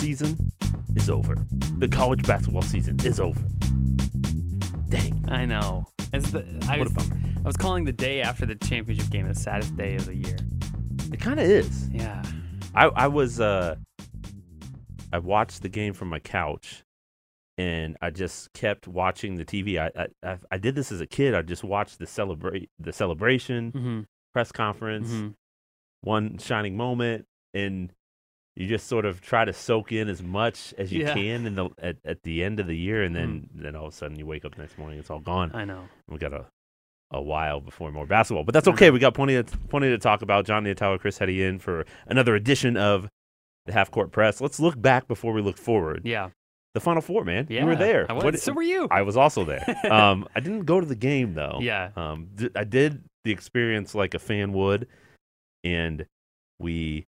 Season is over. The college basketball season is over. Dang. I know. It's the, I, What a was, bummer. I was calling the day after the championship game the saddest day of the year. It kind of is. Yeah. I, I was uh I watched the game from my couch and I just kept watching the TV. I I, I, did this as a kid. I just watched the celebrate the celebration, Mm-hmm. press conference, hmm one shining moment, and you just sort of try to soak in as much as you Yeah. can in the at, at the end of the year, and then then all of a sudden you wake up the next morning, it's all gone. I know. We got a a while before more basketball, but that's okay. We got plenty of plenty to talk about. John Tyler, Chris Hetty in for another edition of the Half Court Press. Let's look back before we look forward. Yeah. The Final Four, man. Yeah. You were there. I was. What- so were you. I was also there. um, I didn't go to the game though. yeah. Um, d- I did the experience like a fan would, and we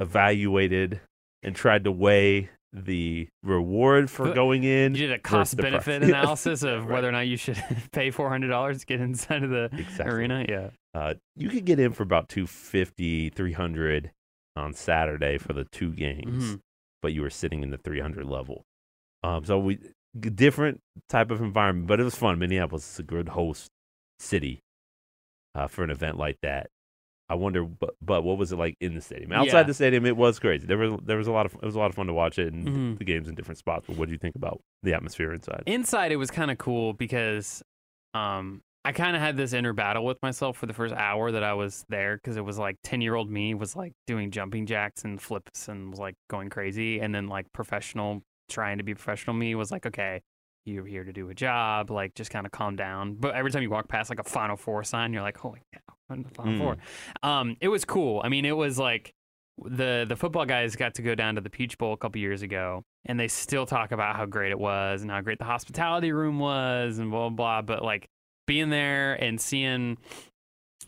evaluated and tried to weigh the reward for going in. You did a cost benefit analysis of whether or not you should pay four hundred dollars to get inside of the Exactly. arena. Yeah. Uh, you could get in for about 250 300 on Saturday for the two games, Mhm. but you were sitting in the 300 level. Um, so we different type of environment, but it was fun. Minneapolis is a good host city uh, for an event like that. I wonder, but, but what was it like in the stadium? Outside Yeah. the stadium, it was crazy. There was there was a lot of it was a lot of fun to watch it and Mhm. the games in different spots. But what do you think about the atmosphere inside? Inside, it was kind of cool because um, I kind of had this inner battle with myself for the first hour that I was there because it was like 10 year old me was like doing jumping jacks and flips and was like going crazy. And then like professional, trying to be professional me was like, okay, you're here to do a job, like just kind of calm down. But every time you walk past like a Final Four sign, you're like, holy cow, I'm in the Final Mm. Four. Um, it was cool. I mean, it was like the the football guys got to go down to the Peach Bowl a couple years ago, and they still talk about how great it was and how great the hospitality room was and blah blah. blah. But like being there and seeing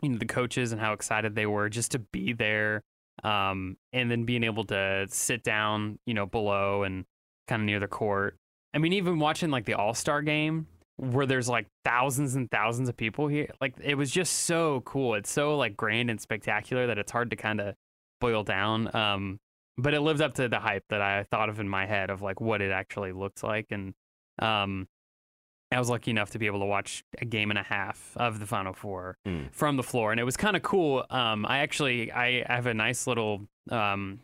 you know the coaches and how excited they were just to be there, um, and then being able to sit down, you know, below and kind of near the court. I mean, even watching like the All Star game where there's like thousands and thousands of people here, like it was just so cool. It's so like grand and spectacular that it's hard to kind of boil down. Um, but it lived up to the hype that I thought of in my head of like what it actually looked like, and um, I was lucky enough to be able to watch a game and a half of the Final Four Mm. from the floor, and it was kind of cool. Um, I actually I have a nice little um,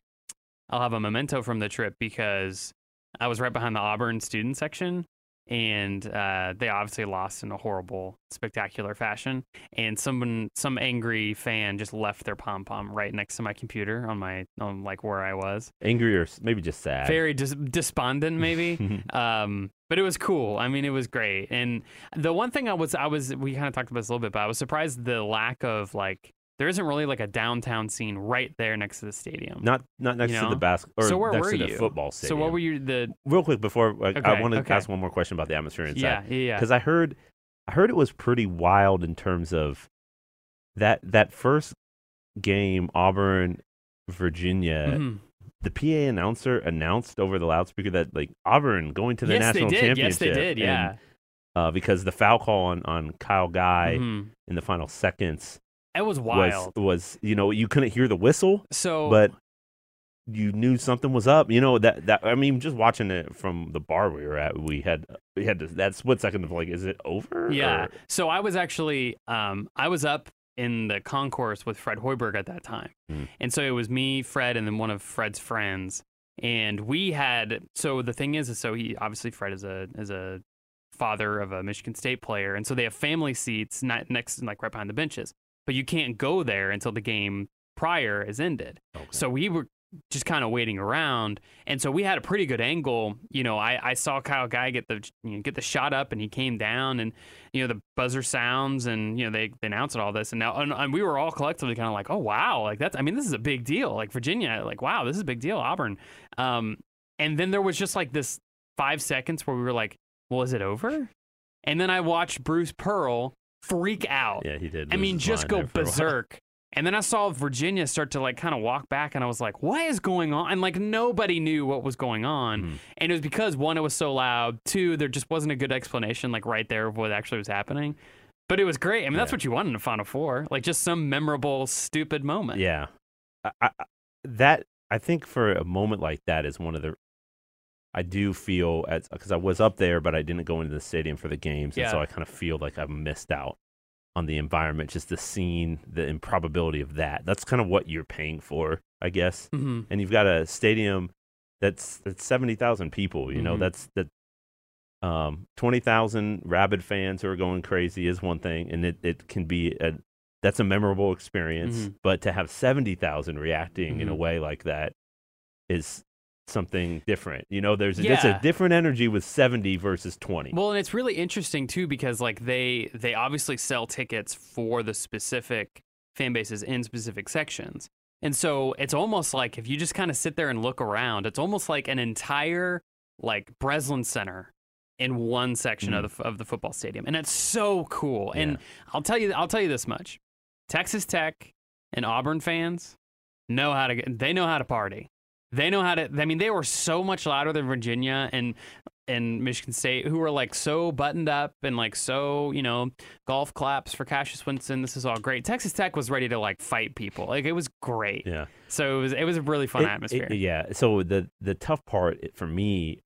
I'll have a memento from the trip because I was right behind the Auburn student section, and uh, they obviously lost in a horrible, spectacular fashion. And someone, some angry fan, just left their pom pom right next to my computer on my, on like where I was. Angry or maybe just sad? Very dis- despondent, maybe. um, but it was cool. I mean, it was great. And the one thing I was, I was, we kind of talked about this a little bit, but I was surprised the lack of like, there isn't really like a downtown scene right there next to the stadium. not not next You to the basketball. or So where next were to the you? football stadium. so what were you the? real quick before I, I want to okay. ask one more question about the atmosphere inside Yeah, yeah, yeah. because I heard I heard it was pretty wild in terms of that that first game Auburn Virginia Mhm. the PA announcer announced over the loudspeaker that like Auburn going to the yes, they national did. championship Yes, they did. and, Yeah. uh, because the foul call on on Kyle Guy Mhm. in the final seconds It was was wild. was you know you couldn't hear the whistle so, but you knew something was up. You know that that I mean, just watching it from the bar we were at, we had we had this, that split second of like, is it over? yeah. Or- So I was actually, um, I was up in the concourse with Fred Hoiberg at that time, Hmm. and so it was me, Fred, and then one of Fred's friends, and we had. So the thing is, is so he obviously Fred is a is a father of a Michigan State player, and so they have family seats not next, like right behind the benches, but you can't go there until the game prior is ended. Okay. So we were just kind of waiting around, and so we had a pretty good angle. You know, I, I saw Kyle Guy get the you know, get the shot up, and he came down, and you know the buzzer sounds, and you know they, they announced all this, and now and, and we were all collectively kind of like, oh wow, like that's I mean this is a big deal, like Virginia, like wow, this is a big deal, Auburn. Um, and then there was just like this five seconds where we were like, well, is it over? And then I watched Bruce Pearl freak out. yeah, he did. I mean, just go there for a while. berserk. And then I saw Virginia start to like kind of walk back, and I was like, "What is going on?" And like nobody knew what was going on, Mhm. and it was because one, it was so loud. Two, there just wasn't a good explanation like right there of what actually was happening. But it was great. I mean, that's what you want in a Final Four, like just some memorable, stupid moment. Yeah, I, I, that I think for a moment like that is one of the I do feel as because I was up there, but I didn't go into the stadium for the games, and so I kind of feel like I've missed out on the environment, just the scene, the improbability of that. That's kind of what you're paying for, I guess. hmm And you've got a stadium that's that's seventy thousand people. You know, Mhm. that's that. Um, twenty thousand rabid fans who are going crazy is one thing, and it, it can be a that's a memorable experience. Mhm. But to have seventy thousand reacting in a Mhm. way like that is something different. You know, there's it's a different energy with seventy versus twenty. Well, and it's really interesting too because like they they obviously sell tickets for the specific fan bases in specific sections. And so it's almost like if you just kind of sit there and look around, it's almost like an entire like Breslin Center in one section of mm. the of the football stadium. And it's so cool. Yeah. And I'll tell you I'll tell you this much. Texas Tech and Auburn fans know how to get they know how to party. They know how to I mean they were so much louder than Virginia and and Michigan State who were like so buttoned up and like so, you know, golf claps for Cassius Winston. This is all great. Texas Tech was ready to like fight people. Like it was great. yeah. So it was it was a really fun It- it- atmosphere. yeah. So the the tough part for me,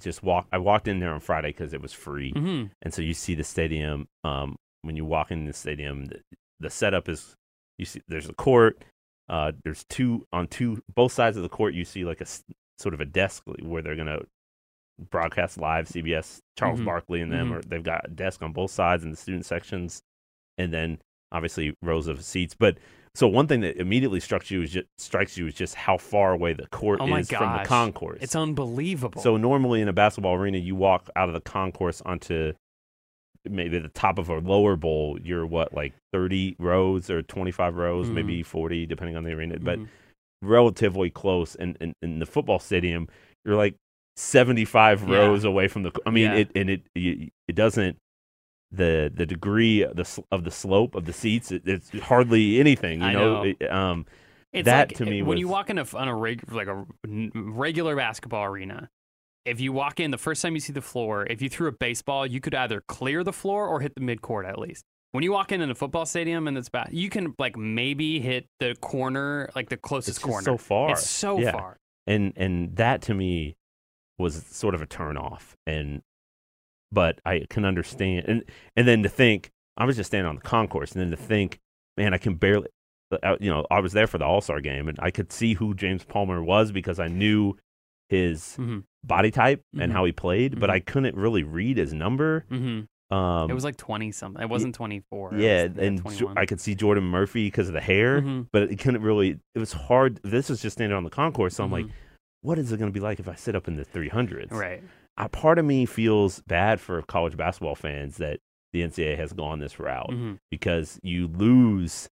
just walk. I walked in there on Friday because it was free, hmm and so you see the stadium. Um, when you walk in the stadium, the, the setup is you see there's a court. Uh, there's two on two both sides of the court. You see like a sort of a desk where they're gonna broadcast live CBS Charles Mhm. Barkley and them, Mhm. or they've got a desk on both sides in the student sections, and then obviously rows of seats. But so one thing that immediately struck you is just strikes you is just how far away the court Oh is from the concourse. It's unbelievable. So normally in a basketball arena, you walk out of the concourse onto maybe the top of a lower bowl. You're what, like 30 rows or 25 rows, Mhm. maybe 40, depending on the arena, but Mhm. relatively close. And in, in the football stadium, you're like 75 Yeah. rows away from the. I mean, Yeah. it and it it doesn't. The the degree of the of the slope of the seats, it, it's hardly anything. You know, know. It, um, It's That like, to me when you walk in a, on a reg, like a regular basketball arena, if you walk in the first time you see the floor, if you threw a baseball, you could either clear the floor or hit the midcourt at least. When you walk in in a football stadium and it's bad, you can like maybe hit the corner, like the closest corner. so far. It's so Yeah. far. and and that to me was sort of a turn off and but i can understand and and then to think i was just standing on the concourse and then to think man i can barely uh, you know i was there for the all-star game and i could see who james palmer was because i knew his hmm body type and Mhm. how he played but Mhm. i couldn't really read his number hmm um it was like twenty something. It wasn't twenty four. yeah and Jo- i could see jordan murphy because of the hair Mhm. but it couldn't really it was hard this was just standing on the concourse so i'm like Mhm. what is it going to be like if i sit up in the 300s right. a part of me feels bad for college basketball fans that the NCAA has gone this route because you lose.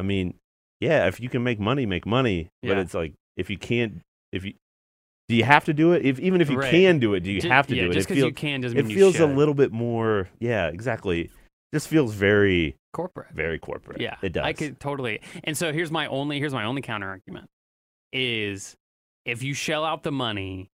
I mean, yeah, if you can make money, make money. But it's like if you can't, if you do you have to do it? If even if you Right. can do it, do you have to yeah, do it? Just because you can doesn't mean it feels a little bit more. Yeah, exactly. This feels very corporate. very corporate. Yeah, it does. I could totally. And so here's my only here's my only counter argument is if you shell out the money,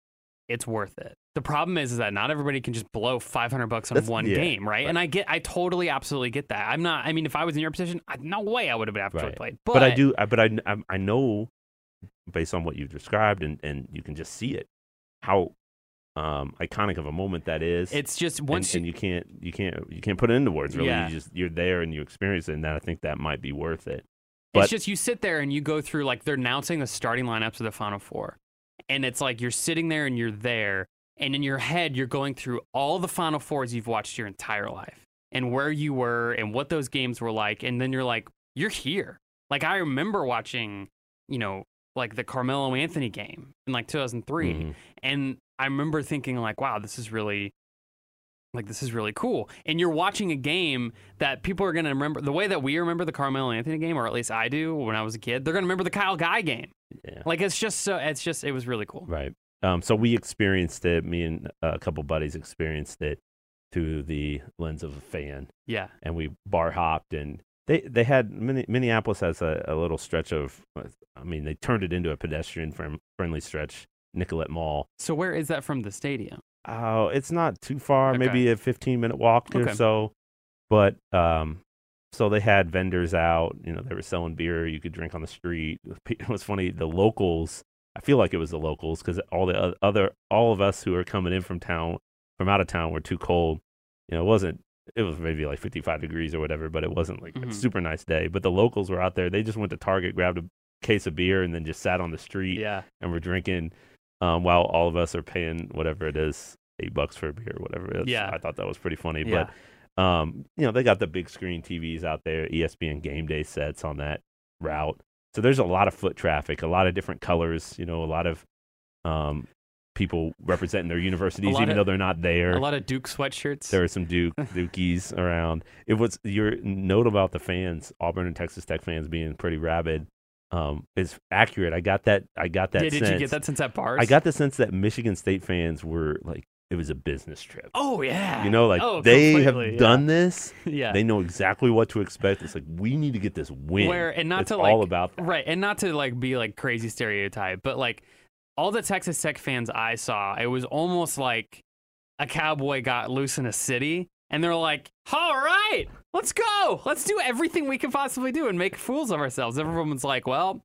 it's worth it. The problem is, is that not everybody can just blow 500 bucks on That's- one yeah, game, right? right. And I get, I totally, absolutely get that. I'm not. I mean, if I was in your position, I, no way I would have actually Right. played. but, I do. I, but I, I I know based on what you've described and and you can just see it how um iconic of a moment that is. It's just and, once and you can't you can't you can't put it into words really. Yeah. You just you're there and you experience it, and that I think that might be worth it. it's just you sit there and you go through like they're announcing the starting lineups of the Final Four, and it's like you're sitting there and you're there, and in your head you're going through all the Final Fours you've watched your entire life, and where you were and what those games were like, and then you're like, you're here. Like I remember watching, you know, like the Carmelo Anthony game in like 2003, Mhm. and I remember thinking like, wow, this is really like this is really cool. And you're watching a game that people are going to remember the way that we remember the Carmelo Anthony game or at least I do when I was a kid. They're going to remember the Kyle Guy game. Yeah. Like it's just so it's just it was really cool. Right. Um, so we experienced it. Me and a couple buddies experienced it through the lens of a fan, Yeah. and we bar hopped and. They they had Minneapolis has a, a little stretch of I mean they turned it into a pedestrian friendly stretch Nicollet Mall So where is that from the stadium? Oh, it's not too far, Okay. maybe a 15 minute walk or Okay. so. But um so they had vendors out, you know, they were selling beer you could drink on the street. It was funny, the locals I feel like it was the locals because all the other all of us who were coming in from town from out of town were too cold. You know, it wasn't. It was maybe like 55 degrees or whatever, but it wasn't like Mhm. a super nice day. But the locals were out there. They just went to Target, grabbed a case of beer, and then just sat on the street Yeah. and we're drinking um, while all of us are paying whatever it is, eight bucks for a beer, or whatever it is. Yeah. I thought that was pretty funny. Yeah. But um, you know, they got the big screen TVs out there, ESPN game day sets on that route. So there's a lot of foot traffic, a lot of different colors, you know, a lot of um, people representing their universities, even of- though they're not there. A lot of Duke sweatshirts. There were some Duke Dukies around. It was your note about the fans, Auburn and Texas Tech fans being pretty rabid, um, is accurate. I got that. I got that. yeah, did you get that since at bars? I got the sense that Michigan State fans were like, it was a business trip. Oh yeah. You know, like Oh, they have yeah. done this. yeah. They know exactly what to expect. It's like we need to get this win. Where and not it's to all like about that. right, and not to like be like crazy stereotype, but like all the Texas Tech fans I saw, it was almost like a cowboy got loose in a city, and they're like, "All right, let's go, let's do everything we can possibly do and make fools of ourselves." Everyone's like, "Well."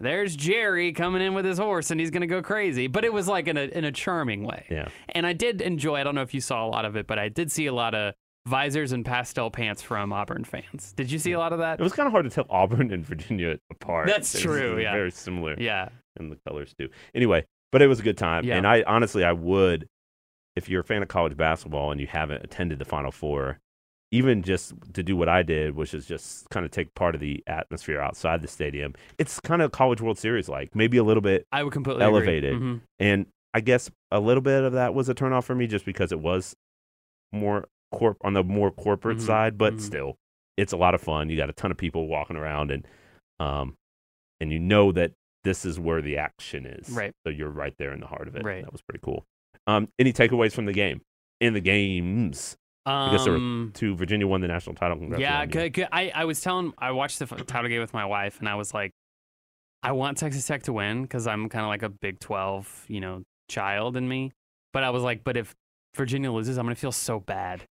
There's Jerry coming in with his horse and he's gonna go crazy, but it was like in a in a charming way. Yeah. And I did enjoy. I don't know if you saw a lot of it, but I did see a lot of visors and pastel pants from Auburn fans. Did you see a lot of that? It was kind of hard to tell Auburn and Virginia apart. That's true, yeah. Very similar Yeah, in the colors too. Anyway, but it was a good time. Yeah. And I honestly, I would, if you're a fan of college basketball and you haven't attended the Final Four, even just to do what I did, which is just kind of take part of the atmosphere outside the stadium. It's kind of college World Series like, maybe a little bit I would completely Elevated. Mhm. And I guess a little bit of that was a turnoff for me just because it was more corp on the more corporate Mhm, side, but mhm. still, it's a lot of fun. You got a ton of people walking around and um and you know that this is where the action is. Right. So you're right there in the heart of it. Right. That was pretty cool. Um any takeaways from the game? In the games. guess there were Um, To Virginia won the national title. Congrats yeah, good, good. I, I was telling, I watched the title game with my wife, and I was like, I want Texas Tech to win because I'm kind of like a Big 12, you know, child in me. But I was like, but if Virginia loses, I'm gonna feel so bad.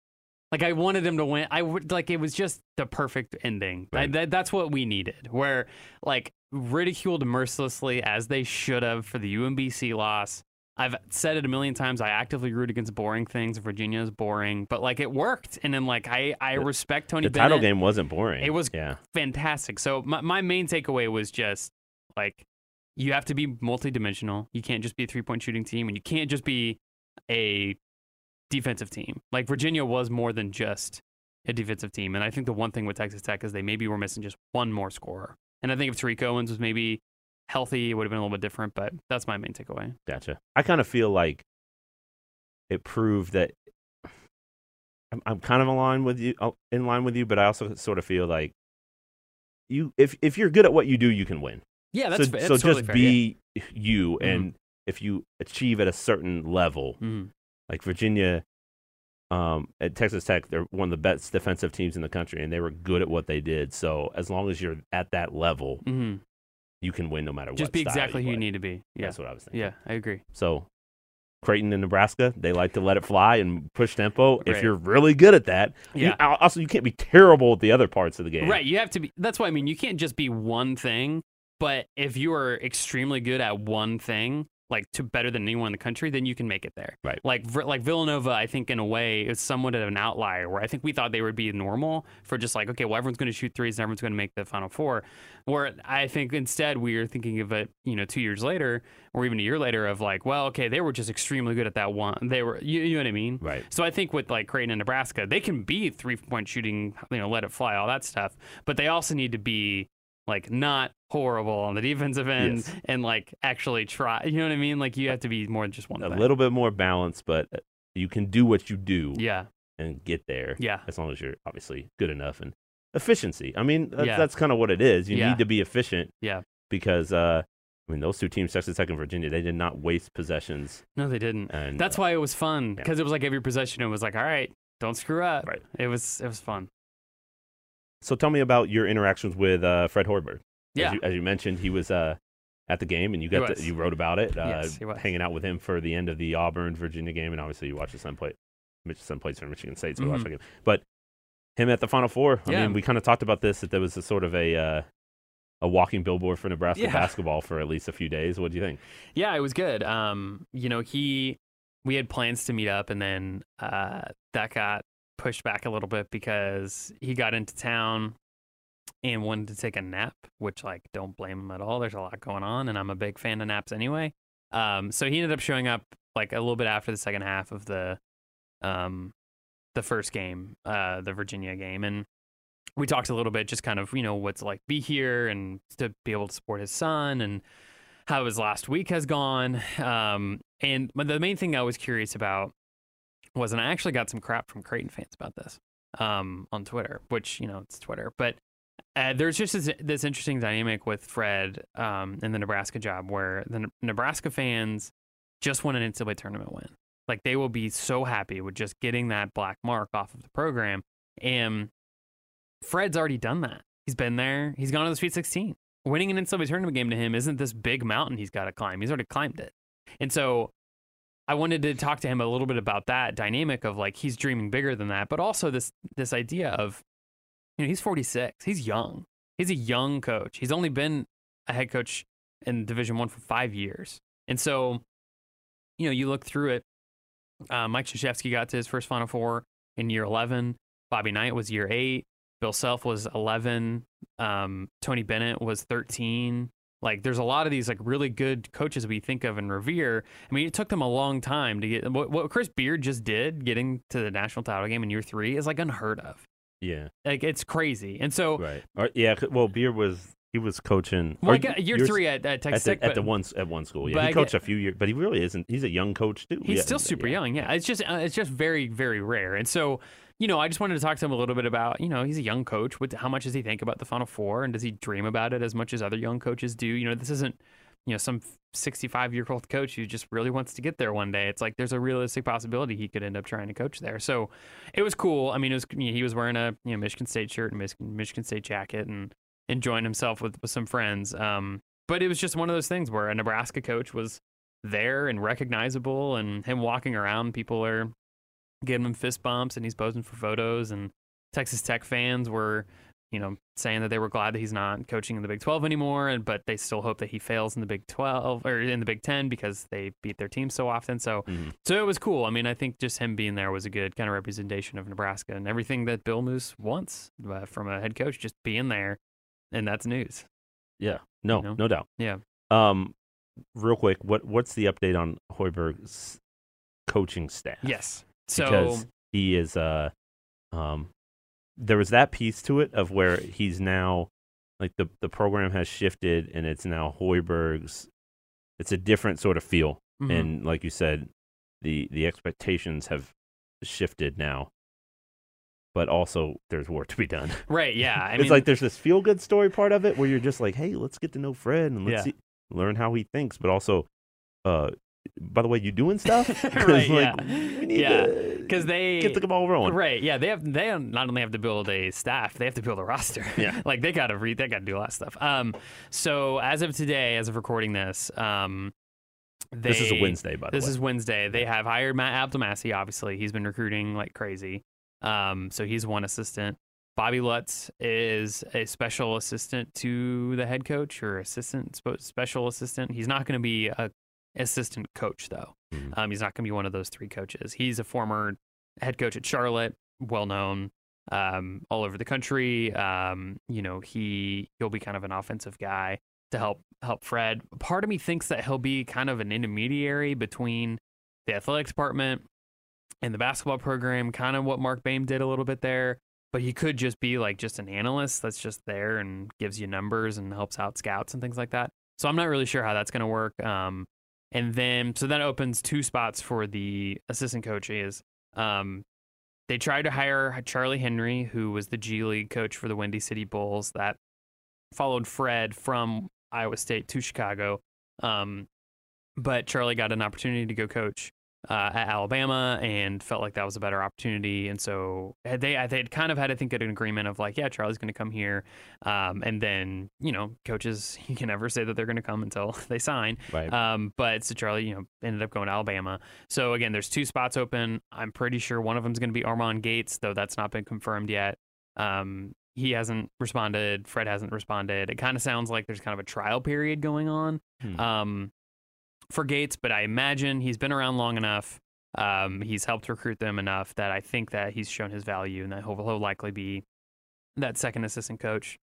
Like I wanted them to win. I would like it was just the perfect ending. I- Right. that, that's what we needed. Where like ridiculed mercilessly as they should have for the UMBC loss. I've said it a million times. I actively root against boring things. Virginia is boring, but like it worked, and then like I I respect Tony The Bennett. title game wasn't boring. It was yeah. fantastic. So my my main takeaway was just like you have to be multidimensional. You can't just be a three point shooting team, and you can't just be a defensive team. Like Virginia was more than just a defensive team, and I think the one thing with Texas Tech is they maybe were missing just one more scorer. And I think if Tariq Owens was maybe healthy, it would have been a little bit different. But that's my main takeaway. Gotcha. I kind of feel like it proved that I'm, I'm kind of in line with you, uh, in line with you, but I also sort of feel like you, if if you're good at what you do, you can win. Yeah, that's so fa- so that's totally just fair, yeah. be you, Mhm. and if you achieve at a certain level, Mhm. Like Virginia, um, at Texas Tech, they're one of the best defensive teams in the country, and they were good at what they did. So as long as you're at that level, Mhm. you can win no matter what. Just be exactly who you need to be. Yeah, That's what I was thinking. yeah, I agree. So Creighton in Nebraska, they like to let it fly and push tempo. If you're really good at that, you- Yeah. al- also you can't be terrible at the other parts of the game. Right. You have to be. That's why I mean, you can't just be one thing. But if you are extremely good at one thing, like to better than anyone in the country, then you can make it there. Right. Like like Villanova, I think in a way is somewhat of an outlier. Where I think we thought they would be normal for just like okay, well everyone's going to shoot threes and everyone's going to make the Final Four. Where I think instead we are thinking of it, you know, two years later or even a year later of like, well, okay, they were just extremely good at that one. They were, you, you know what I mean? Right. So I think with like Creighton and Nebraska, they can be three point shooting, you know, let it fly, all that stuff. But they also need to be like not horrible on the defensive end Yes. and like actually try. You know what I mean? Like you have to be more than just one A thing. little bit more balanced, but uh, you can do what you do Yeah. and get there Yeah. as long as you're obviously good enough and efficiency. I mean, that's, Yeah. that's kind of what it is. You Yeah. need to be efficient. Yeah. Because uh, I mean, those two teams, Texas Tech and Virginia, they did not waste possessions. No, they didn't. And That's uh, why it was fun yeah. because it was like every possession. It was like, all right, don't screw up. Right. It was it was fun. So tell me about your interactions with uh, Fred Hoiberg. Yeah. As you, as you mentioned, he was uh, at the game, and you got to, you wrote about it. Uh, Yes, he was. Hanging out with him for the end of the Auburn Virginia game, and obviously you watched the son play. Mitch Sun plays for Michigan State, so we watched that game. But him at the Final Four. I Yeah. mean, we kind of talked about this that there was a sort of a uh, a walking billboard for Nebraska Yeah. basketball for at least a few days. What do you think? Yeah, it was good. Um, you know, he we had plans to meet up and then uh that got pushed back a little bit because he got into town and wanted to take a nap, which like don't blame him at all. There's a lot going on and I'm a big fan of naps anyway. Um, so he ended up showing up like a little bit after the second half of the um the first game, uh the Virginia game and we talked a little bit just kind of, you know, what's like be here and to be able to support his son and how his last week has gone. Um, and the main thing I was curious about was, and I actually got some crap from Creighton fans about this um, on Twitter, which, you know, it's Twitter. But uh, there's just this, this interesting dynamic with Fred um, in the Nebraska job where the Ne- Nebraska fans just want an NCAA tournament win. Like they will be so happy with just getting that black mark off of the program. And Fred's already done that. He's been there. He's gone to the Sweet 16. Winning an NCAA tournament game to him isn't this big mountain he's got to climb. He's already climbed it. And so I wanted to talk to him a little bit about that dynamic of like he's dreaming bigger than that, but also this this idea of you know, he's 46. He's young. He's a young coach. He's only been a head coach in Division 1 for 5 years. And so you know, you look through it uh, Mike Krzyzewski got to his first Final Four in year 11. Bobby Knight was year 8. Bill Self was 11. Um, Tony Bennett was 13. Like, there's a lot of these like really good coaches we think of and revere. I mean, it took them a long time to get what, what Chris Beard just did, getting to the national title game in year three, is like unheard of. Yeah, Like, it's crazy. And so, right. Or, yeah, well, Beard was he was coaching. well, I year three at, at at Texas Tech, at but the one at one school. Yeah, he coached get- a few years, but he really isn't. He's a young coach too. He's Yeah, still super yeah. young. Yeah, it's just uh, it's just very very rare. And so you know, I just wanted to talk to him a little bit about you know he's a young coach. What how much does he think about the Final Four, and does he dream about it as much as other young coaches do? You know, this isn't you know some 65 year old coach who just really wants to get there one day. It's like there's a realistic possibility he could end up trying to coach there. So it was cool. I mean, it was you know, he was wearing a you know Michigan State shirt and Michigan, Michigan State jacket and enjoying himself with with some friends. Um, but it was just one of those things where a Nebraska coach was there and recognizable, and him walking around, people are giving him fist bumps, and he's posing for photos. And Texas Tech fans were, you know, saying that they were glad that he's not coaching in the Big 12 anymore, and but they still hope that he fails in the Big 12 or in the Big 10 because they beat their team so often. So, Mhm. so it was cool. I mean, I think just him being there was a good kind of representation of Nebraska and everything that Bill Moos wants uh, from a head coach, just being there, and that's news. Yeah, no, You know? no doubt. Yeah. Um, real quick, what what's the update on Hoiberg's coaching staff? Yes. So because he is uh um there was that piece to it of where he's now like the the program has shifted and it's now Hoiberg's it's a different sort of feel mhm. and like you said the the expectations have shifted now but also there's work to be done right, yeah. I it's mean, like there's this feel good story part of it where you're just like hey let's get to know fred and let's Yeah. see, learn how he thinks but also uh by the way you doing stuff Right, like, yeah. need Yeah, because they get the ball rolling Right. Yeah. They have. They not only have to build a staff, they have to build a roster. Yeah. like they got to read. They got to do a lot of stuff. Um. So as of today, as of recording this, um, they, this is a wednesday by the This way This is Wednesday. They have hired Matt Abdelmassih. Obviously, he's been recruiting like crazy. Um. So he's one assistant. Bobby Lutz is a special assistant to the head coach or assistant special assistant. He's not going to be a assistant coach though. Mhm. Um, he's not going to be one of those three coaches. He's a former head coach at Charlotte, well known um, all over the country. Um, you know, he he'll be kind of an offensive guy to help help Fred. Part of me thinks that he'll be kind of an intermediary between the athletic department and the basketball program, kind of what Mark Bain did a little bit there. But he could just be like just an analyst that's just there and gives you numbers and helps out scouts and things like that. So I'm not really sure how that's going to work. Um, and then so that opens two spots for the assistant coaches. Um, they tried to hire Charlie Henry, who was the G League coach for the Windy City Bulls. That followed Fred from Iowa State to Chicago. Um, but Charlie got an opportunity to go coach uh, at Alabama and felt like that was a better opportunity. And so they they had kind of had I think an agreement of like, yeah, Charlie's going to come here, um, and then you know coaches you can never say that they're going to come until they sign. right Um, but so Charlie, you know, ended up going to Alabama. So again, there's two spots open. I'm pretty sure one of them is going to be Armon Gates, though that's not been confirmed yet. Um, he hasn't responded. Fred hasn't responded. It kind of sounds like there's kind of a trial period going on Hmm. um, for Gates, but I imagine he's been around long enough. Um, he's helped recruit them enough that I think that he's shown his value and that he'll, he'll likely be that second assistant coach.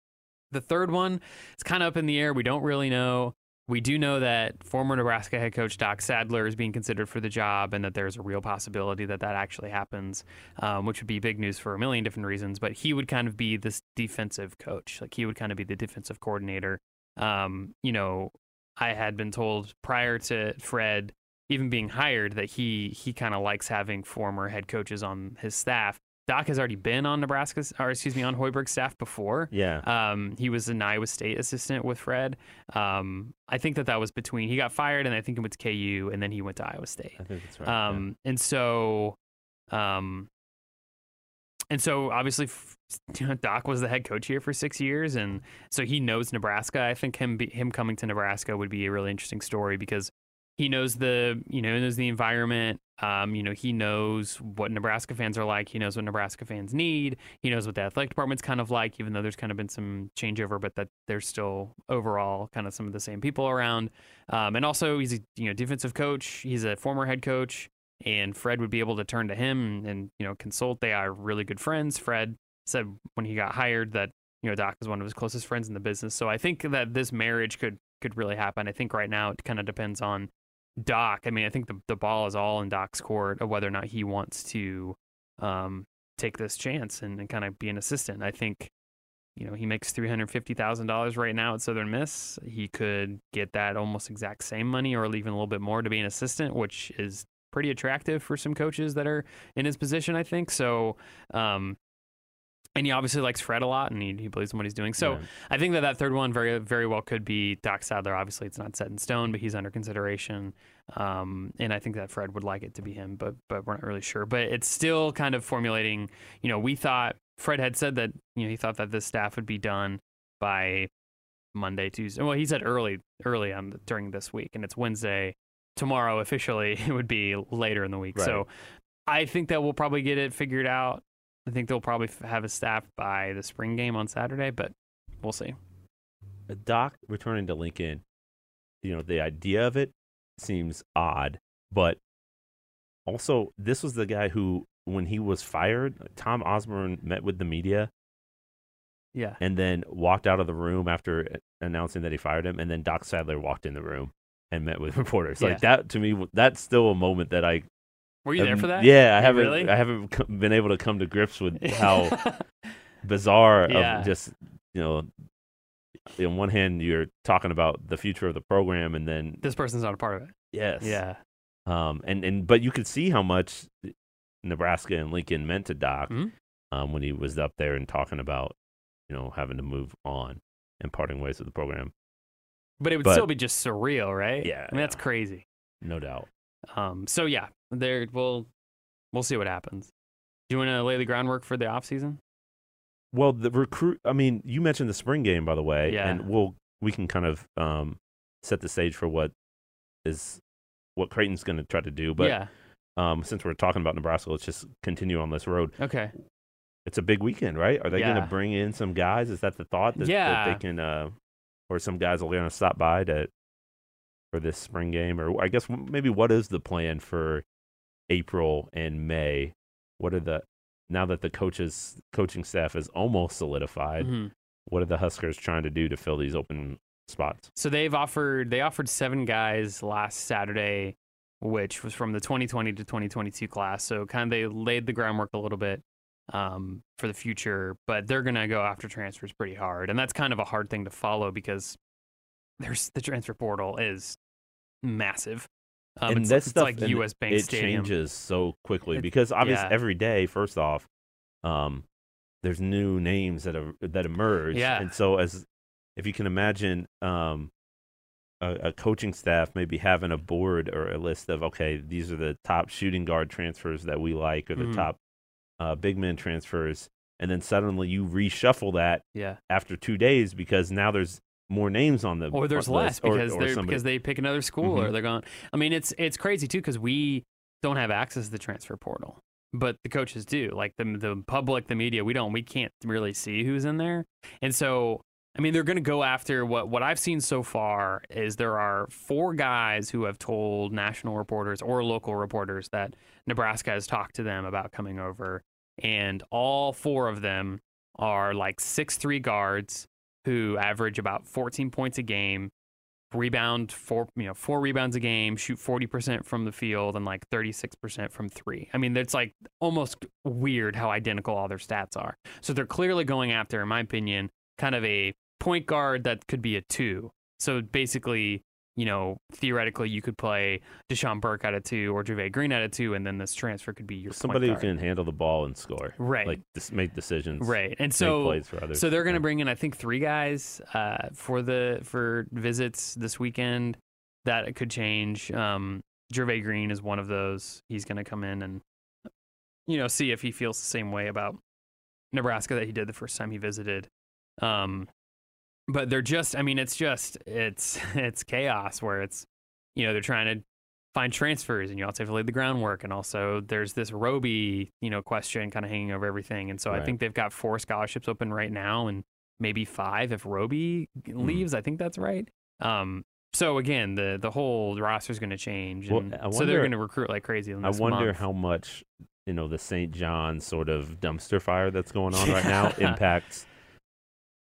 The third one, it's kind of up in the air. We don't really know. We do know that former Nebraska head coach Doc Sadler is being considered for the job, and that there's a real possibility that that actually happens, um, which would be big news for a million different reasons. But he would kind of be this defensive coach, like he would kind of be the defensive coordinator. Um, you know, I had been told prior to Fred even being hired that he he kind of likes having former head coaches on his staff. Doc has already been on Nebraska's, or excuse me, on Hoiberg's staff before. yeah. Um, he was an Iowa State assistant with Fred. Um, I think that that was between he got fired and I think it went to KU and then he went to Iowa State. I think that's right. yeah. Um, and so, um, and so obviously, Doc was the head coach here for six years, and so he knows Nebraska. I think him him coming to Nebraska would be a really interesting story because he knows the you know knows the environment. Um, you know, he knows what Nebraska fans are like. He knows what Nebraska fans need. He knows what the athletic department's kind of like, even though there's kind of been some changeover, but that there's still overall kind of some of the same people around. Um, and also, he's a you know defensive coach. He's a former head coach and Fred would be able to turn to him and, you know consult. They are really good friends. Fred said when he got hired that you know Doc is one of his closest friends in the business. So I think that this marriage could could really happen. I think right now it kind of depends on Doc. I mean, I think the the ball is all in Doc's court of whether or not he wants to um, take this chance and, and kind of be an assistant. I think. You know, he makes three hundred fifty thousand dollars right now at Southern Miss. He could get that almost exact same money, or even a little bit more, to be an assistant, which is pretty attractive for some coaches that are in his position, I think. So, um, and he obviously likes Fred a lot, and he, he believes in what he's doing. So, Yeah. I think that that third one very very well could be Doc Sadler. Obviously, it's not set in stone, but he's under consideration. Um, and I think that Fred would like it to be him, but but we're not really sure. But it's still kind of formulating. You know, we thought Fred had said that you know he thought that this staff would be done by Monday, Tuesday. Well, he said early early on the, during this week, and it's Wednesday. Tomorrow officially, it would be later in the week. So I think that we'll probably get it figured out. I think they'll probably have a staff by the spring game on Saturday, but we'll see. Uh, Doc returning to Lincoln, you know, the idea of it seems odd, but also this was the guy who, when he was fired, Tom Osborne met with the media Yeah. and then walked out of the room after uh, announcing that he fired him, and then Doc Sadler walked in the room and met with reporters. Yeah. Like that to me, that's still a moment that I. Were you there um, for that? Yeah, I haven't. really? I haven't been able to come to grips with how bizarre Yeah. of just you know on one hand you're talking about the future of the program and then this person's not a part of it. yes Yeah. um and and but you could see how much nebraska and lincoln meant to doc Mhm. um when he was up there and talking about you know having to move on and parting ways with the program But it would But- still be just surreal, right? Yeah, I mean, that's yeah. crazy. no doubt Um, so yeah, there we'll we'll see what happens. Do you want to lay the groundwork for the off season? well the recruit i mean you mentioned the spring game by the way Yeah. and we'll we can kind of um set the stage for what is what creighton's going to try to do but yeah. um, since we're talking about Nebraska, let's just continue on this road. Okay. It's a big weekend, right? Are they going to bring in some guys? Is that the thought that, that Yeah. they can, uh, or some guys are going to stop by to for this spring game? Or I guess maybe what is the plan for April and May? What are the now that the coaches coaching staff is almost solidified? Mhm. What are the Huskers trying to do to fill these open spots? So they've offered they offered seven guys last Saturday, which was from the 2020 to 2022 class. So kind of they laid the groundwork a little bit um, for the future, but they're gonna go after transfers pretty hard, and that's kind of a hard thing to follow because there's the transfer portal is massive. Um, and that stuff like U.S. Bank it Stadium. changes so quickly It- because obviously yeah. every day first off um there's new names that are that emerge Yeah. and so as if you can imagine um a, a coaching staff maybe having a board or a list of okay these are the top shooting guard transfers that we like or the Mhm. top uh, big men transfers and then suddenly you reshuffle that Yeah, after two days because now there's more names on the or there's less or- because or they're because they pick another school or Mhm. they're going. I mean, it's it's crazy too because we don't have access to the transfer portal. but the coaches do. Like the the public, the media, we don't. We can't really see who's in there, and so I mean, they're going to go after what what I've seen so far is there are four guys who have told national reporters or local reporters that Nebraska has talked to them about coming over, and all four of them are like six three guards who average about 14 points a game, rebound four you know four rebounds a game, shoot 40% from the field and like 36% from 3. I mean, it's like almost weird how identical all their stats are. So they're clearly going after in my opinion kind of a point guard that could be a 2. So basically you know, theoretically you could play Dachon Burke at a two or Jervay Green at a two, and then this transfer could be your somebody who can handle the ball and score, right? Like just make decisions, right? And so, plays for others. so they're going to bring in, I think, three guys uh, for the for visits this weekend. That could change. Um, Jervay Green is one of those. He's going to come in and you know see if he feels the same way about Nebraska that he did the first time he visited. Um, but they're just, I mean, it's just it's it's chaos where it's you know they're trying to find transfers and you also have to lay the groundwork and also there's this Roby you know question kind of hanging over everything and so I think they've got four scholarships open right now and maybe five if Roby Hmm. leaves I think that's right um so again the the whole roster is going to change Well, and I so they're wonder- going to recruit like crazy I wonder month. how much you know the St. John sort of dumpster fire that's going on right now impacts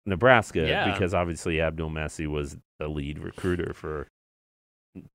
Nebraska Yeah. because obviously Abdelmassih was the lead recruiter for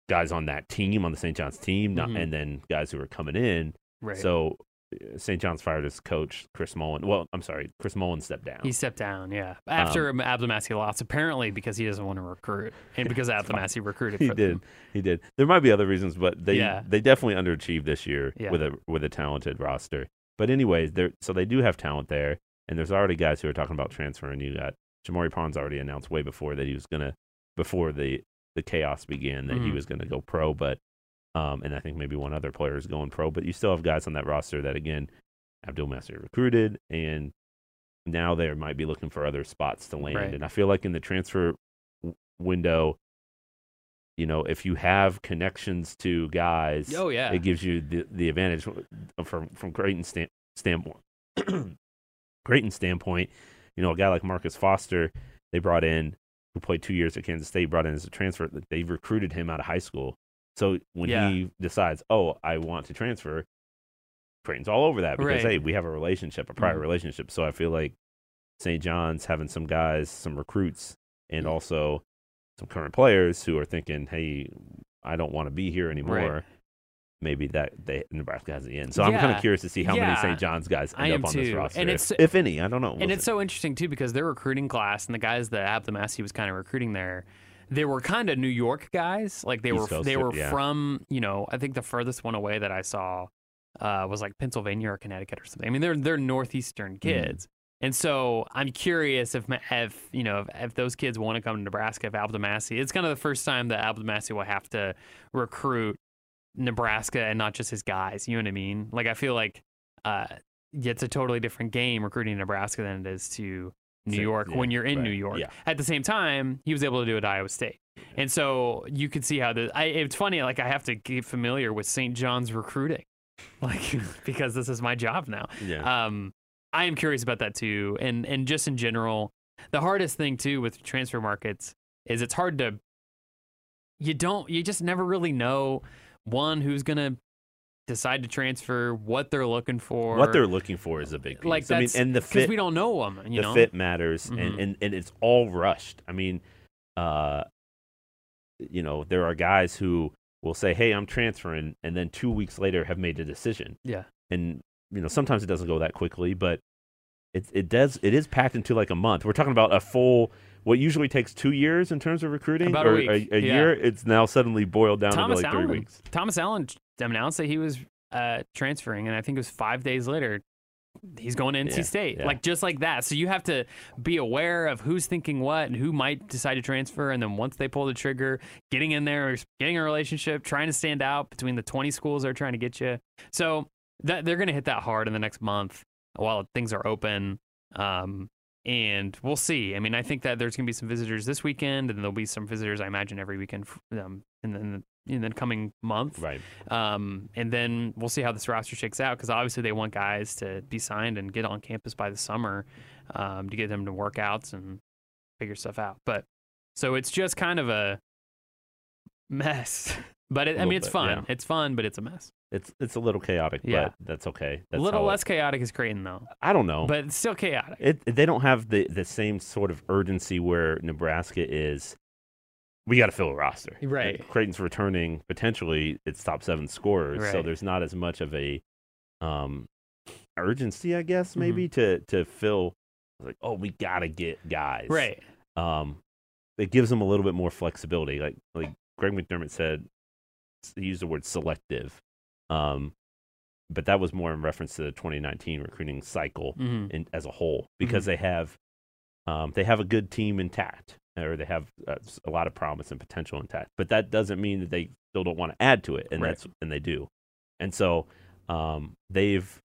guys on that team on the St. John's team, not, Mhm. and then guys who were coming in. right. So uh, St. John's fired his coach Chris Mullin. Well, I'm sorry, Chris Mullin stepped down. He stepped down, yeah. After Um, Abdelmassih lost, apparently because he doesn't want to recruit, and because. Abdelmassih recruited. he did. them. He did. There might be other reasons, but they Yeah. they definitely underachieved this year Yeah. with a with a talented roster. But anyways, there so they do have talent there, and there's already guys who are talking about transferring. You got Shamorie Ponds already announced way before that he was gonna before the the chaos began that he Mhm. was gonna go pro, but um, and I think maybe one other player is going pro, but you still have guys on that roster that again, Abdelmassih recruited, and now they might be looking for other spots to land. Right. And I feel like in the transfer w- window, you know, if you have connections to guys, Oh yeah, it gives you the, the advantage from from Creighton stand, standpoint. Creighton standpoint, you know, a guy like Marcus Foster, they brought in who played two years at Kansas State, brought in as a transfer. They recruited him out of high school. So when Yeah. he decides, oh, I want to transfer, Creighton's all over that because Right. hey, we have a relationship, a prior Mhm. relationship. So I feel like St. John's having some guys, some recruits, and also some current players who are thinking, hey, I don't want to be here anymore. Maybe that they Nebraska has the end. So I'm kind of curious to see how many St. John's guys end up on this roster, And if, it's- if any. I don't know. We'll and it's so interesting too because their recruiting class and the guys that Abdelmassih was kind of recruiting there, they were kind of New York guys. Like they East were Coast, they were yeah. from you know I think the furthest one away that I saw uh, was like Pennsylvania or Connecticut or something. I mean they're they're northeastern kids. And so I'm curious if, if you know, if, if those kids want to come to Nebraska, if Abdelmassih, it's kind of the first time that Abdelmassih will have to recruit Nebraska and not just his guys. You know what I mean? Like I feel like uh, it's a totally different game recruiting Nebraska than it is to New Same- York yeah, when you're in right, New York. yeah. At the same time, he was able to do it at Iowa State, and so you could see how the. I, it's funny. Like I have to get familiar with St. John's recruiting, like because this is my job now. yeah. Um, I am curious about that too, and and just in general, the hardest thing too with transfer markets is it's hard to. You don't. You just never really know one who's gonna decide to transfer, what they're looking for, what they're looking for is a big piece. like I mean, and the because fit, we don't know them. You the know, fit matters, Mhm. and, and and it's all rushed. I mean, uh, you know, there are guys who will say, "Hey, I'm transferring," and then two weeks later have made a decision. yeah, and you know sometimes it doesn't go that quickly, but it it does it is packed into like a month. We're talking about a full what usually takes two years in terms of recruiting About a or week, a, yeah. year. It's now suddenly boiled down Thomas to like Allen. three weeks. Thomas Allen announced that he was uh, transferring, and I think it was five days later. He's going to NC Yeah, State, yeah. like just like that. So you have to be aware of who's thinking what and who might decide to transfer. And then once they pull the trigger, getting in there, getting a relationship, trying to stand out between the 20 schools they're trying to get you. So that they're going to hit that hard in the next month while things are open. Um, and we'll see. I mean, I think that there's going to be some visitors this weekend, and there'll be some visitors, I imagine, every weekend um, in, the, in the coming month. Right. Um, and then we'll see how this roster shakes out because obviously they want guys to be signed and get on campus by the summer um, to get them to workouts and figure stuff out. But so it's just kind of a mess. But it, I mean, it's bit, fun. yeah. It's fun, but it's a mess. It's it's a little chaotic, Yeah. but that's okay. a little how it- less chaotic is Creighton though, I don't know. but it's still chaotic. It, they don't have the, the same sort of urgency where Nebraska is. We got to fill a roster. Right. Creighton's returning potentially its top seven scorers, so there's not as much of a um, urgency, I guess, Mm-hmm. maybe to to fill. Like, oh, we got to get guys. right. Um, it gives them a little bit more flexibility. Like like Greg McDermott said, he used the word selective. Um, but that was more in reference to the 2019 recruiting cycle hmm in, as a whole because they have um, they have a good team intact or they have uh, a lot of promise and potential intact but that doesn't mean that they still don't want to add to it and Right. that's and they do. And so um, they've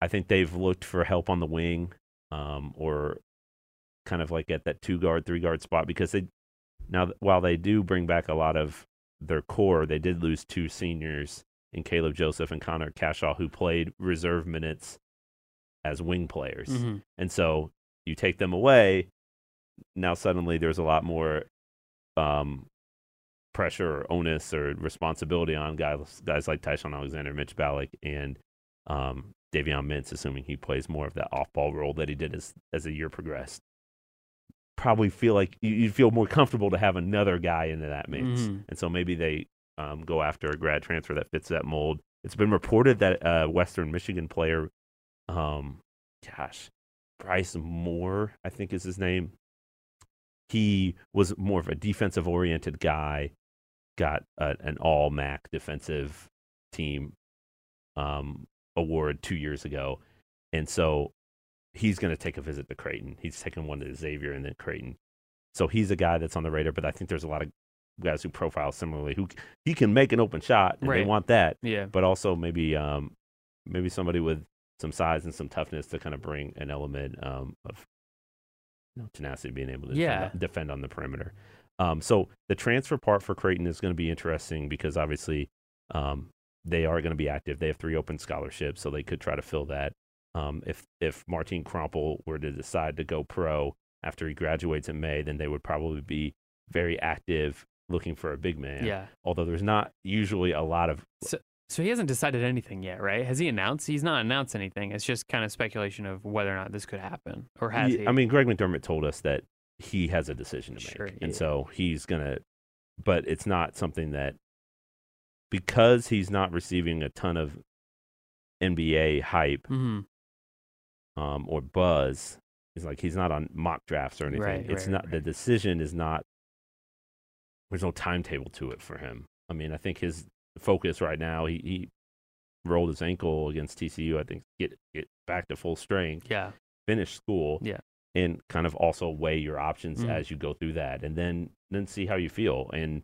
i think they've looked for help on the wing um, or kind of like at that two guard three guard spot because they now while they do bring back a lot of their core they did lose two seniors in Caleb Joseph and Connor Cashaw, who played reserve minutes as wing players. hmm And so you take them away, now suddenly there's a lot more um, pressure or onus or responsibility on guys guys like Ty-Shon Alexander, Mitch Ballock, and um, Davion Mintz, assuming he plays more of that off ball role that he did as as the year progressed. Probably feel like you, you'd feel more comfortable to have another guy into that mix. Mhm. And so maybe they um, go after a grad transfer that fits that mold. It's been reported that uh, Western Michigan player, um, gosh, Bryce Moore, I think is his name. He was more of a defensive oriented guy, got a, an all MAC defensive team um, award two years ago. And so he's going to take a visit to Creighton. He's taking one to Xavier and then Creighton. So he's a guy that's on the radar, but I think there's a lot of guys who profile similarly who he can make an open shot and they want that, Yeah. but also maybe um maybe somebody with some size and some toughness to kind of bring an element um of you know, tenacity, being able to Yeah. defend, defend on the perimeter. Um, so the transfer part for Creighton is going to be interesting because obviously um, they are going to be active. They have three open scholarships, so they could try to fill that. Um, if if Martin Krampelj were to decide to go pro after he graduates in May, then they would probably be very active looking for a big man. Yeah. Although there's not usually a lot of So so he hasn't decided anything yet, right? Has he announced? He's not announced anything. It's just kind of speculation of whether or not this could happen, or has Yeah, he? I mean, Greg McDermott told us that he has a decision to make, Sure, and so he's gonna. But it's not something that because he's not receiving a ton of NBA hype hmm um, or buzz. He's like he's not on mock drafts or anything. Right, it's right, not the decision is not. There's no timetable to it for him. I mean, I think his focus right now. He, he rolled his ankle against TCU. I think get get back to full strength. Yeah. finish school Yeah. and kind of also weigh your options Mhm. as you go through that and then then see how you feel and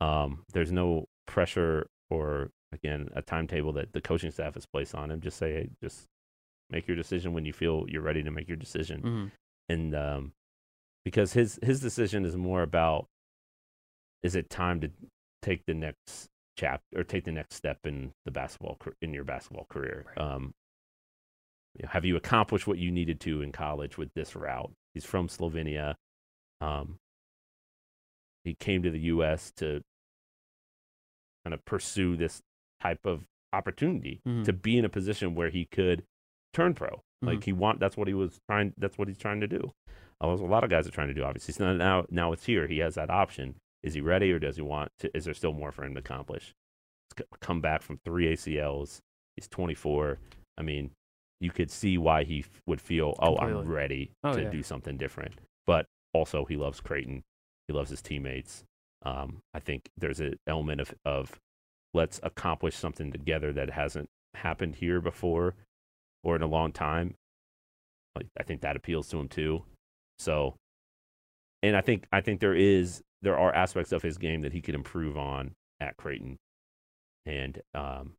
um, there's no pressure or again a timetable that the coaching staff has placed on him just say hey, just make your decision when you feel you're ready to make your decision. Hmm and um, because his his decision is more about is it time to take the next chapter or take the next step in the basketball in your basketball career. Right. um, you know, have you accomplished what you needed to in college with this route? He's from Slovenia. Um, he came to the US to kind of pursue this type of opportunity Mhm. to be in a position where he could turn pro. Like Mhm. he want that's what he was trying that's what he's trying to do. Uh, a lot of guys are trying to do obviously. So now now it's here. He has that option. Is he ready or does he want to is there still more for him to accomplish? He's come back from three acls he's 24 i mean you could see why he f- would feel oh i'm ready Oh, to yeah. do something different. But also he loves creighton. He loves his teammates. Um, i think there's an element of, of let's accomplish something together that hasn't happened here before or in a long time like I think that appeals to him too. So, and I think I think there is there are aspects of his game that he could improve on at Creighton, and um,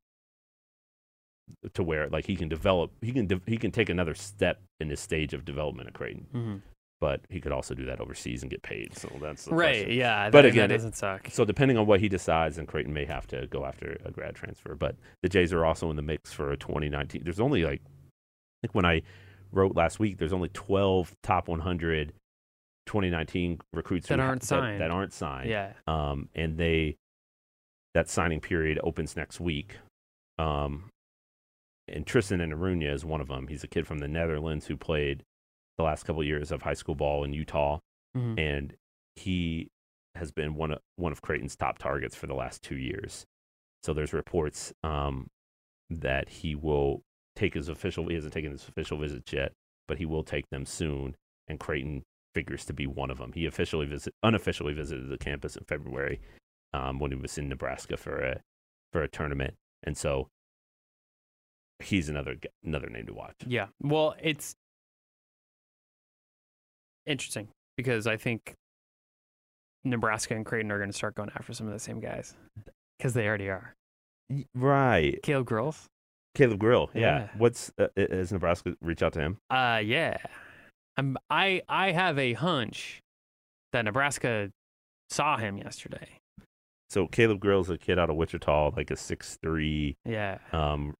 to where like he can develop, he can de- he can take another step in this stage of development at Creighton. hmm But he could also do that overseas and get paid. So that's the Right. question. Yeah. But that, again, that it- doesn't suck. So depending on what he decides, and Creighton may have to go after a grad transfer. But the Jays are also in the mix for a 2019. There's only like, I think when I wrote last week, there's only 12 top 100 2019 recruits That aren't signed. That, aren't signed. Yeah. Um, and they that signing period opens next week. Um, and Tristan Enaruna is one of them. He's a kid from the Netherlands who played the last couple years of high school ball in Utah Mhm. and he has been one of one of Creighton's top targets for the last two years. So there's reports um, that he will take his official. He hasn't taken his official visits yet, but he will take them soon. And Creighton figures to be one of them. He officially visit, unofficially visited the campus in February um, when he was in Nebraska for a for a tournament, and so he's another another name to watch. Yeah. Well, it's interesting because I think Nebraska and Creighton are going to start going after some of the same guys because they already are. Right, Caleb Grills. Caleb Grill. Yeah, Yeah. what's uh, has Nebraska reach out to him? Uh, yeah. I'm, I I have a hunch that Nebraska saw him yesterday. So Caleb Grill's a kid out of Wichita, like a six three. Yeah. Um,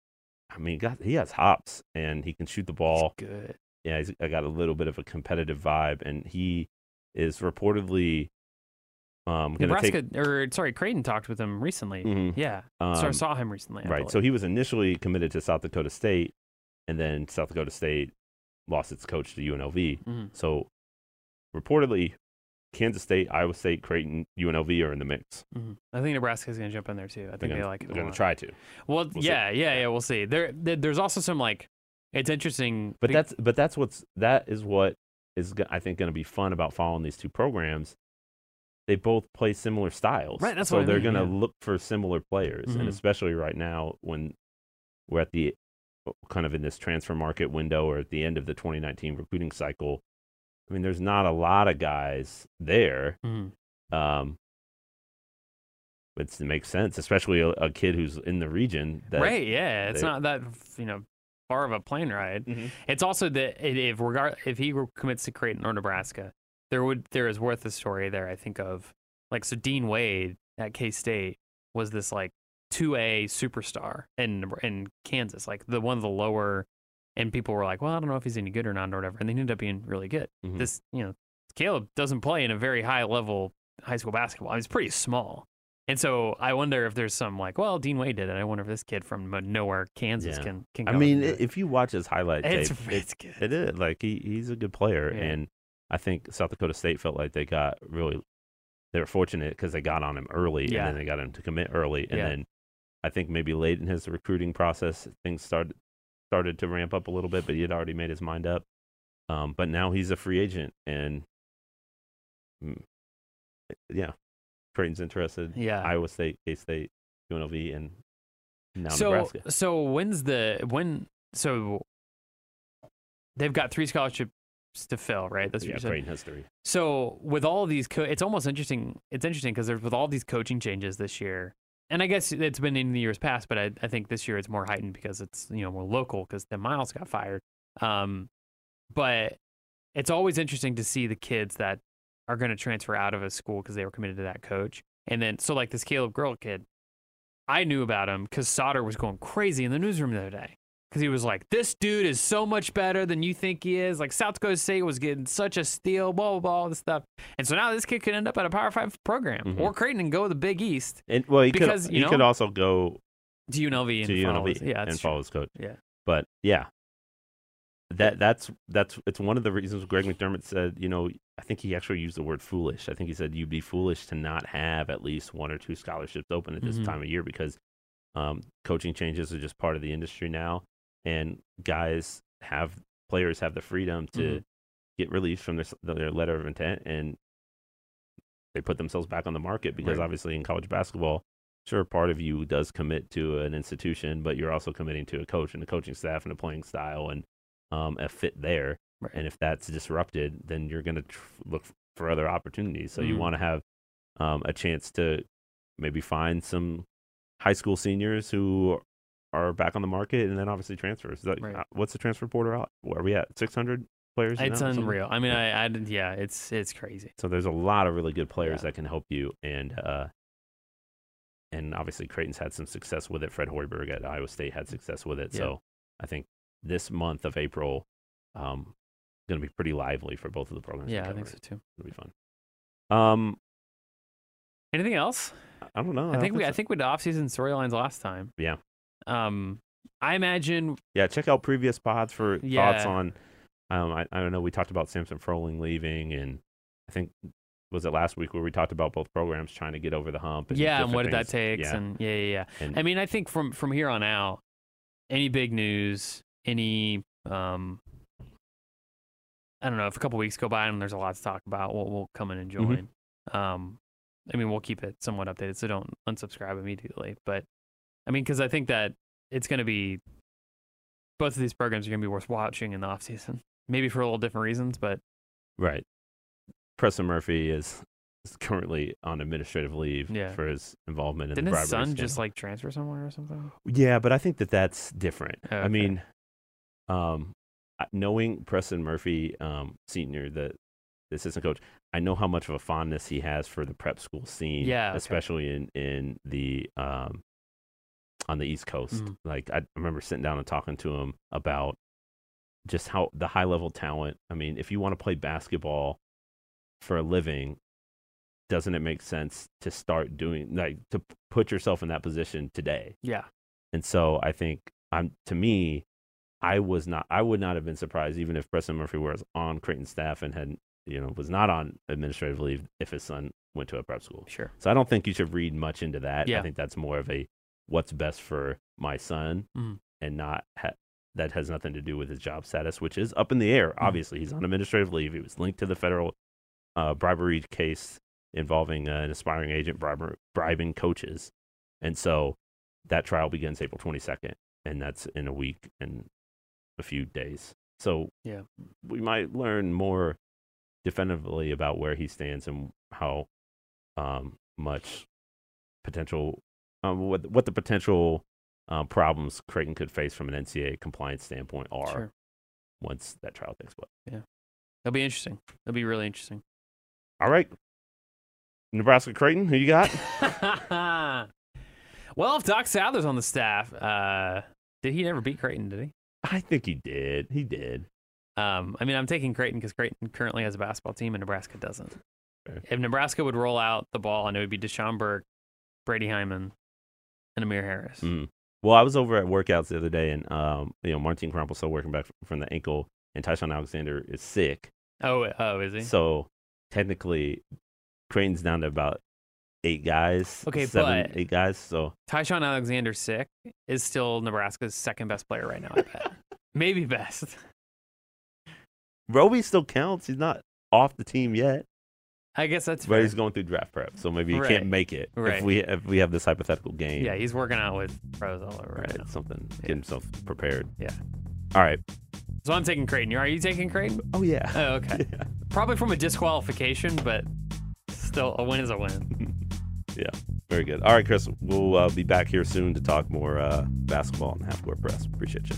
I mean, he got he has hops and he can shoot the ball. He's good. Yeah, he's I got a little bit of a competitive vibe, and he is reportedly um gonna Nebraska take. or sorry, Creighton talked with him recently. Mhm. Yeah. so I Um, saw him recently. I right. believe. So he was initially committed to South Dakota State, and then South Dakota State lost its coach to UNLV. Mhm. So reportedly, Kansas State, Iowa State, Creighton, UNLV are in the mix. Mhm. I think Nebraska is going to jump in there too. I think They're gonna, like it. they're going to try to. Well, We'll see. yeah, yeah, yeah. We'll see. There, there, there's also some like, it's interesting. But that's but that's what's that is what is I think going to be fun about following these two programs. They both play similar styles, Right, that's so what I they're going to yeah. look for similar players, Mhm. and especially right now when we're at the kind of in this transfer market window or at the end of the 2019 recruiting cycle. I mean, there's not a lot of guys there. Mhm. Um, it's, it makes sense, especially a, a kid who's in the region. That, right. Yeah, it's they- not that you know far of a plane ride. Mhm. It's also that if regard if he commits to Creighton or Nebraska, there would there is worth a story there. I think of like so Dean Wade at K State was this like two A superstar in in Kansas, like the one of the lower, and people were like, well, I don't know if he's any good or not or whatever, and they ended up being really good. Mhm. This you know Caleb doesn't play in a very high level high school basketball. He's pretty small. And so I wonder if there's some like, well, Dean Wade did it. I wonder if this kid from nowhere, Kansas, Yeah. can can. I mean, if you watch his highlight tape, it's it- it's good. It is like he he's a good player, Yeah. and I think South Dakota State felt like they got really they were fortunate because they got on him early, Yeah. and then they got him to commit early, and then I think maybe late in his recruiting process things started started to ramp up a little bit, but he had already made his mind up. Um, but now he's a free agent, and mm, yeah, Creighton's interested. Yeah. Iowa State, K State, UNLV, and now so Nebraska. so when's the when so they've got three scholarships to fill, right? That's what yeah, you're saying. Creighton has three. So with all of these, co- it's almost interesting. It's interesting because there's with all these coaching changes this year, and I guess it's been in the years past, but I, I think this year it's more heightened because it's you know more local because Tim Miles got fired. Um, but it's always interesting to see the kids that are going to transfer out of a school because they were committed to that coach, and then so like this Caleb Grill kid, I knew about him because Sauter was going crazy in the newsroom the other day because he was like, "This dude is so much better than you think he is." Like South Dakota State was getting such a steal, blah blah blah, all this stuff, and so now this kid could end up at a Power Five program Mhm. or Creighton and go to the Big East And well, he Because, could you he could also go to UNLV and to follow UNLV his- Yeah, and follow his coach. Yeah. But yeah, that that's that's it's one of the reasons Greg McDermott said. You know, I think he actually used the word foolish. I think he said you'd be foolish to not have at least one or two scholarships open at this Mhm. time of year because um, coaching changes are just part of the industry now, and guys have players have the freedom to Mhm. get released from their, their letter of intent and they put themselves back on the market because Right. obviously in college basketball sure part of you does commit to an institution but you're also committing to a coach and a coaching staff and a playing style and um, a fit there Right. and if that's disrupted then you're going to tr- look for other opportunities so you Mhm. want to have um, a chance to maybe find some high school seniors who are back on the market, and then obviously transfers. That- Right. uh, What's the transfer portal out? Where are we at? Six hundred players. It's now, something? unreal. I mean, I, I yeah, it's it's crazy. So there's a lot of really good players Yeah. that can help you, and uh, and obviously Creighton's had some success with it. Fred Hoiberg at Iowa State had success with it. Yeah. So I think this month of April, um, going to be pretty lively for both of the programs. Yeah, I think so too. It'll be fun. Um, Anything else? I don't know. I think don't we I think we did off-season storylines last time. Yeah. Um, I imagine Yeah, check out previous pods for thoughts on. Um, I, I don't know. We talked about Samson Froling leaving, and I think was it last week where we talked about both programs trying to get over the hump. And yeah, and what did that take? Yeah. And yeah, yeah, yeah. And- I mean, I think from from here on out, any big news, any um, I don't know, if a couple weeks go by and there's a lot to talk about, we'll we'll come in and Mm-hmm. join. Um, I mean, we'll keep it somewhat updated, so don't unsubscribe immediately. But I mean, because I think that it's going to be both of these programs are going to be worth watching in the off season. Maybe for a little different reasons, but Right. Preston Murphy is, is currently on administrative leave Yeah. for his involvement in didn't the his son just like transfer somewhere or something? Yeah, but I think that that's different. Oh, I mean, um, knowing Preston Murphy, um, senior, the, the assistant coach, I know how much of a fondness he has for the prep school scene. Yeah, okay. especially in in the um, on the East Coast. Mhm. Like I remember sitting down and talking to him about just how the high level talent. I mean, if you want to play basketball for a living, doesn't it make sense to start doing like to put yourself in that position today? Yeah, And so I think I'm to me, I was not I would not have been surprised even if Preston Murphy was on Creighton staff and had you know was not on administrative leave if his son went to a prep school. sure. So I don't think you should read much into that. Yeah. I think that's more of a what's best for my son Mhm. and not ha- that has nothing to do with his job status, which is up in the air. Mhm. Obviously, he's on administrative leave. He was linked to the federal uh, bribery case involving uh, an aspiring agent briber- bribing coaches. And so that trial begins April 22nd, and that's in a week and a few days. So Yeah. we might learn more definitively about where he stands and how um, much potential, um, what what the potential um, problems Creighton could face from an NCAA compliance standpoint are Sure. once that trial takes place. Yeah. It'll be interesting. It'll be really interesting. All right, Nebraska Creighton, who you got? well, if Doc Sadler's on the staff, uh, did he never beat Creighton? Did he? I think he did. He did. Um, I mean, I'm taking Creighton because Creighton currently has a basketball team and Nebraska doesn't. Fair. If Nebraska would roll out the ball, and it would be Dachon Burke, Brady Heiman, and Amir Harris. Mm. Well, I was over at workouts the other day, and um, you know, Martin Krampelj's still working back from the ankle, and Ty-Shon Alexander is sick. Oh, oh, is he? So technically, Creighton's down to about eight guys. Okay, seven, but- eight guys. So Ty-Shon Alexander sick is still Nebraska's second best player right now. I bet, maybe best. Roby still counts. He's not off the team yet, I guess that's but fair. he's going through draft prep, so maybe he Right. can't make it Right. if we if we have this hypothetical game. Yeah, he's working out with pros all over right. Something Yeah. get himself prepared. Yeah. All right. So I'm taking Creighton. Are you taking Creighton? Oh yeah. Oh, okay. yeah. Probably from a disqualification, but still, a win is a win. Yeah, very good. All right, Chris, we'll uh, be back here soon to talk more uh, basketball and half court press. Appreciate you.